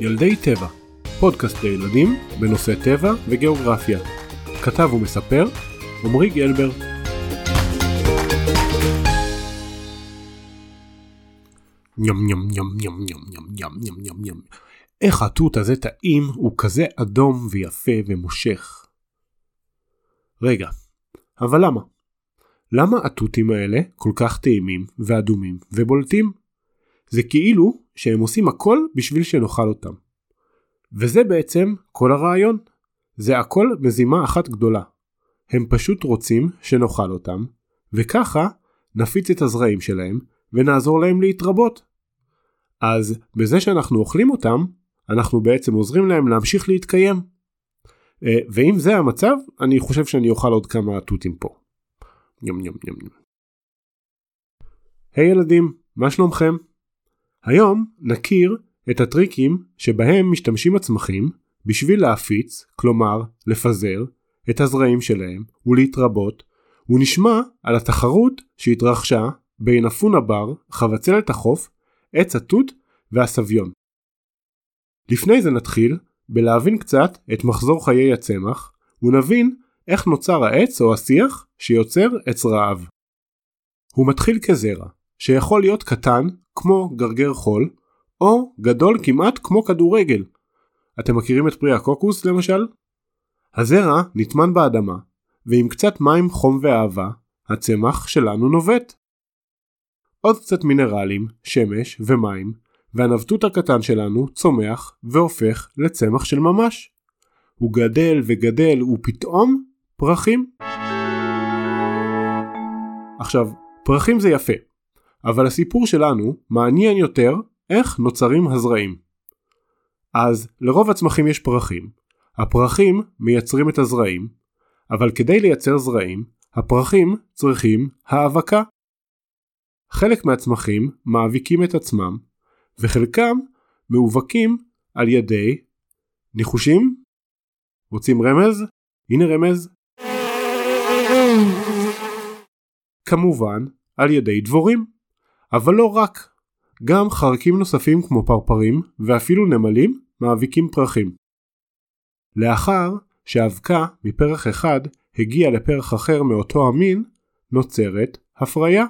ילדי טבע, פודקאסט לילדים בנושא טבע וגיאוגרפיה. כתב ומספר עמרי גלבר. ים ים ים ים ים ים ים ים ים ים איך התות הזה טעים הוא כזה אדום ויפה ומושך. רגע, אבל למה? למה התותים האלה כל כך טעימים ואדומים ובולטים? זה כאילו שהם עושים הכל בשביל שנאכל אותם. וזה בעצם כל הרעיון. זה הכל מזימה אחת גדולה. הם פשוט רוצים שנאכל אותם, וככה נפיץ את הזרעים שלהם ונעזור להם להתרבות. אז בזה שאנחנו אוכלים אותם, אנחנו בעצם עוזרים להם להמשיך להתקיים. אה, ואם זה המצב, אני חושב שאני אוכל עוד כמה תותים פה. יום יום יום יום. היי hey, ילדים, מה שלומכם? היום נכיר את הטריקים שבהם משתמשים הצמחים בשביל להפיץ, כלומר לפזר, את הזרעים שלהם ולהתרבות, ונשמע על התחרות שהתרחשה בין אפונה בר, חבצלת החוף, עץ התות והסביון. לפני זה נתחיל בלהבין קצת את מחזור חיי הצמח, ונבין איך נוצר העץ או השיח שיוצר עץ רעב. הוא מתחיל כזרע, שיכול להיות קטן כמו גרגר חול, או גדול כמעט כמו כדורגל. אתם מכירים את פרי הקוקוס למשל? הזרע נטמן באדמה, ועם קצת מים, חום ואהבה, הצמח שלנו נובט. עוד קצת מינרלים, שמש ומים, והנבטות הקטן שלנו צומח והופך לצמח של ממש. הוא גדל וגדל ופתאום פרחים. עכשיו, פרחים זה יפה, אבל הסיפור שלנו מעניין יותר איך נוצרים הזרעים. אז לרוב הצמחים יש פרחים. הפרחים מייצרים את הזרעים, אבל כדי לייצר זרעים, הפרחים צריכים האבקה. חלק מהצמחים מאביקים את עצמם, וחלקם מאובקים על ידי ניחושים? רוצים רמז? הנה רמז. כמובן על ידי דבורים. אבל לא רק, גם חרקים נוספים כמו פרפרים ואפילו נמלים מאביקים פרחים. לאחר שאבקה מפרח אחד הגיעה לפרח אחר מאותו המין, נוצרת הפריה.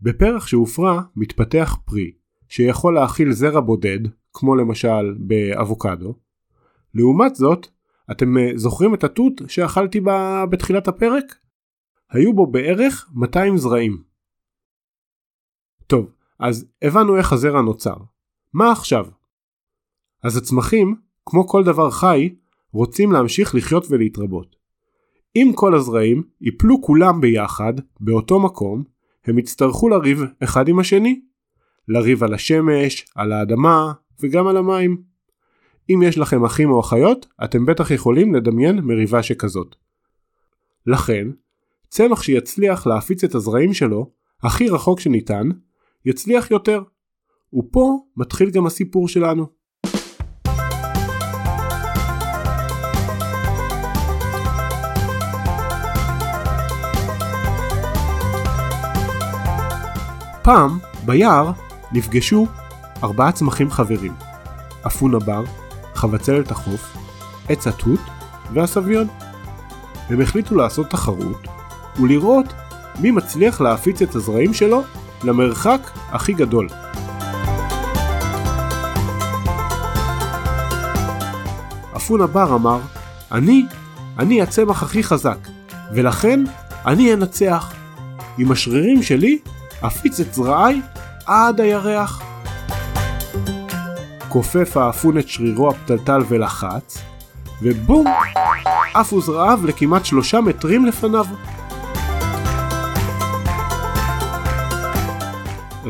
בפרח שהופרה מתפתח פרי, שיכול להכיל זרע בודד, כמו למשל באבוקדו. לעומת זאת, אתם אה, זוכרים את התות שאכלתי בתחילת הפרק? היו בו בערך 200 זרעים. טוב, אז הבנו איך הזרע נוצר. מה עכשיו? אז הצמחים, כמו כל דבר חי, רוצים להמשיך לחיות ולהתרבות. אם כל הזרעים ייפלו כולם ביחד, באותו מקום, הם יצטרכו לריב אחד עם השני. לריב על השמש, על האדמה וגם על המים. אם יש לכם אחים או אחיות, אתם בטח יכולים לדמיין מריבה שכזאת. לכן, צמח שיצליח להפיץ את הזרעים שלו הכי רחוק שניתן, יצליח יותר. ופה מתחיל גם הסיפור שלנו. פעם, ביער, נפגשו ארבעה צמחים חברים אפונה בר, חבצלת החוף, עץ התות והסביון. הם החליטו לעשות תחרות ולראות מי מצליח להפיץ את הזרעים שלו למרחק הכי גדול. אפונה בר אמר, אני, אני הצמח הכי חזק, ולכן אני אנצח. עם השרירים שלי אפיץ את זרעי עד הירח. כופף האפון את שרירו הפתלתל ולחץ, ובום! עפו זרעיו לכמעט שלושה מטרים לפניו.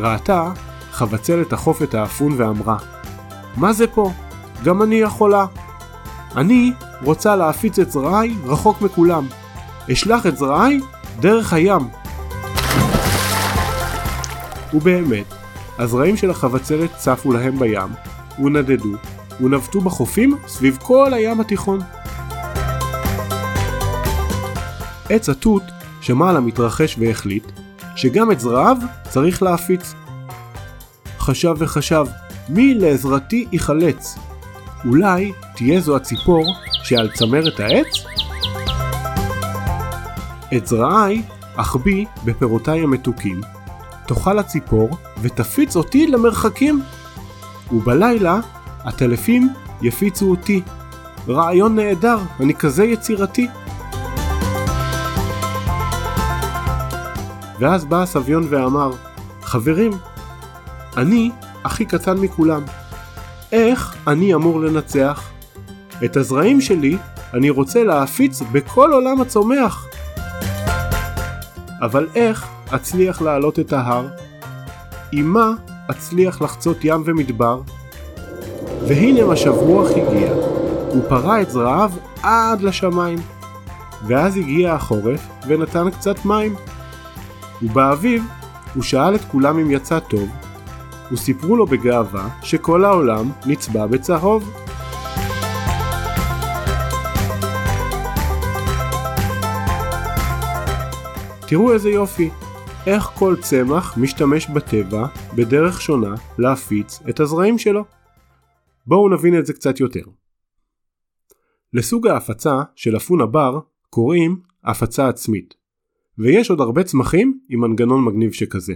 ראתה החוף את האפון ואמרה מה זה פה? גם אני יכולה. אני רוצה להפיץ את זרעי רחוק מכולם. אשלח את זרעי דרך הים. ובאמת, הזרעים של החבצלת צפו להם בים, ונדדו, ונבטו בחופים סביב כל הים התיכון. עץ התות שמע על המתרחש והחליט שגם את זרעיו צריך להפיץ. חשב וחשב, מי לעזרתי ייחלץ? אולי תהיה זו הציפור שעל צמרת העץ? את זרעי אחביא בפירותיי המתוקים, תאכל הציפור ותפיץ אותי למרחקים. ובלילה הטלפים יפיצו אותי. רעיון נהדר, אני כזה יצירתי. ואז בא הסביון ואמר, חברים, אני הכי קטן מכולם. איך אני אמור לנצח? את הזרעים שלי אני רוצה להפיץ בכל עולם הצומח. אבל איך אצליח לעלות את ההר? עם מה אצליח לחצות ים ומדבר? והנה משב הגיע, הוא פרה את זרעיו עד לשמיים. ואז הגיע החורף ונתן קצת מים. ובאביב הוא שאל את כולם אם יצא טוב, וסיפרו לו בגאווה שכל העולם נצבע בצהוב. תראו איזה יופי, איך כל צמח משתמש בטבע בדרך שונה להפיץ את הזרעים שלו. בואו נבין את זה קצת יותר. לסוג ההפצה של אפון הבר קוראים הפצה עצמית, ויש עוד הרבה צמחים עם מנגנון מגניב שכזה.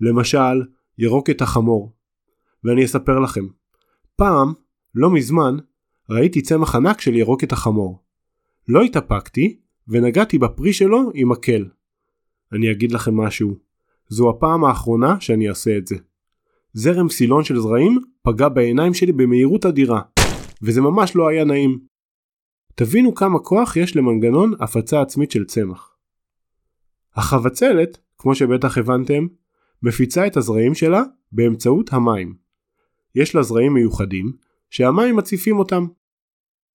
למשל, ירוקת החמור. ואני אספר לכם. פעם, לא מזמן, ראיתי צמח ענק של ירוקת החמור. לא התאפקתי, ונגעתי בפרי שלו עם מקל. אני אגיד לכם משהו, זו הפעם האחרונה שאני אעשה את זה. זרם סילון של זרעים פגע בעיניים שלי במהירות אדירה, וזה ממש לא היה נעים. תבינו כמה כוח יש למנגנון הפצה עצמית של צמח. החבצלת, כמו שבטח הבנתם, מפיצה את הזרעים שלה באמצעות המים. יש לה זרעים מיוחדים, שהמים מציפים אותם.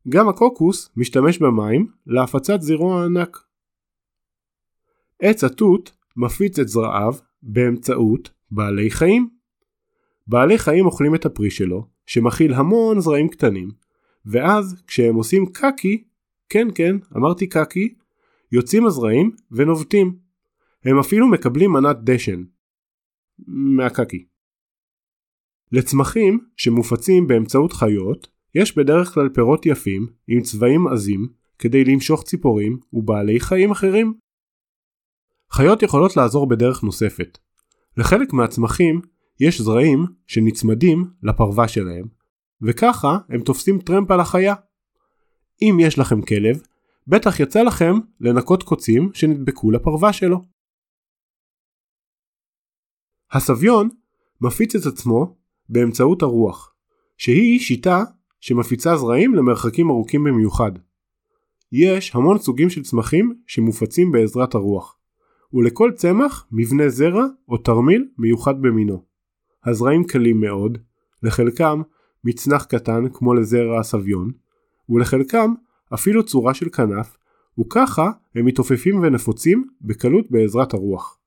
גם הקוקוס משתמש במים להפצת זרעו הענק. עץ התות מפיץ את זרעיו באמצעות בעלי חיים. בעלי חיים אוכלים את הפרי שלו, שמכיל המון זרעים קטנים, ואז כשהם עושים קקי, כן כן, אמרתי קקי, יוצאים הזרעים ונובטים. הם אפילו מקבלים מנת דשן. מהקקי. לצמחים שמופצים באמצעות חיות, יש בדרך כלל פירות יפים עם צבעים עזים כדי למשוך ציפורים ובעלי חיים אחרים. חיות יכולות לעזור בדרך נוספת. לחלק מהצמחים יש זרעים שנצמדים לפרווה שלהם, וככה הם תופסים טרמפ על החיה. אם יש לכם כלב, בטח יצא לכם לנקות קוצים שנדבקו לפרווה שלו. הסביון מפיץ את עצמו באמצעות הרוח, שהיא שיטה שמפיצה זרעים למרחקים ארוכים במיוחד. יש המון סוגים של צמחים שמופצים בעזרת הרוח. ולכל צמח מבנה זרע או תרמיל מיוחד במינו. הזרעים קלים מאוד, לחלקם מצנח קטן כמו לזרע הסביון, ולחלקם אפילו צורה של כנף, וככה הם מתעופפים ונפוצים בקלות בעזרת הרוח.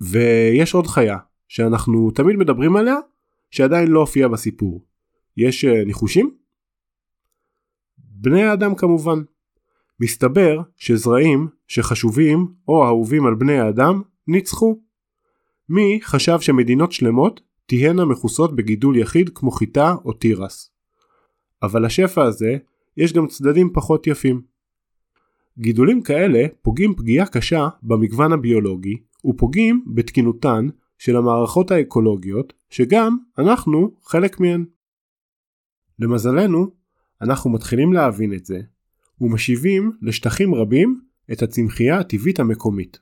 ויש עוד חיה שאנחנו תמיד מדברים עליה שעדיין לא הופיעה בסיפור. יש אה, ניחושים? בני האדם כמובן. מסתבר שזרעים שחשובים או אהובים על בני האדם ניצחו. מי חשב שמדינות שלמות תהיינה מכוסות בגידול יחיד כמו חיטה או תירס. אבל לשפע הזה יש גם צדדים פחות יפים. גידולים כאלה פוגעים פגיעה קשה במגוון הביולוגי ופוגעים בתקינותן של המערכות האקולוגיות שגם אנחנו חלק מהן. למזלנו, אנחנו מתחילים להבין את זה ומשיבים לשטחים רבים את הצמחייה הטבעית המקומית.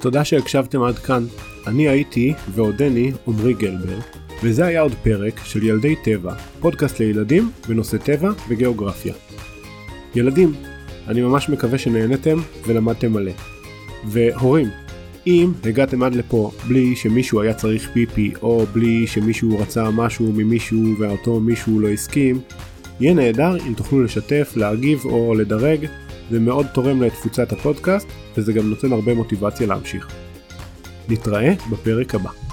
תודה שהקשבתם עד כאן. אני הייתי ועודני עמרי גלבר, וזה היה עוד פרק של ילדי טבע, פודקאסט לילדים בנושא טבע וגיאוגרפיה. ילדים, אני ממש מקווה שנהנתם ולמדתם מלא. והורים, אם הגעתם עד לפה בלי שמישהו היה צריך פיפי או בלי שמישהו רצה משהו ממישהו ואותו מישהו לא הסכים, יהיה נהדר אם תוכלו לשתף, להגיב או לדרג, זה מאוד תורם לתפוצת הפודקאסט וזה גם נותן הרבה מוטיבציה להמשיך. נתראה בפרק הבא.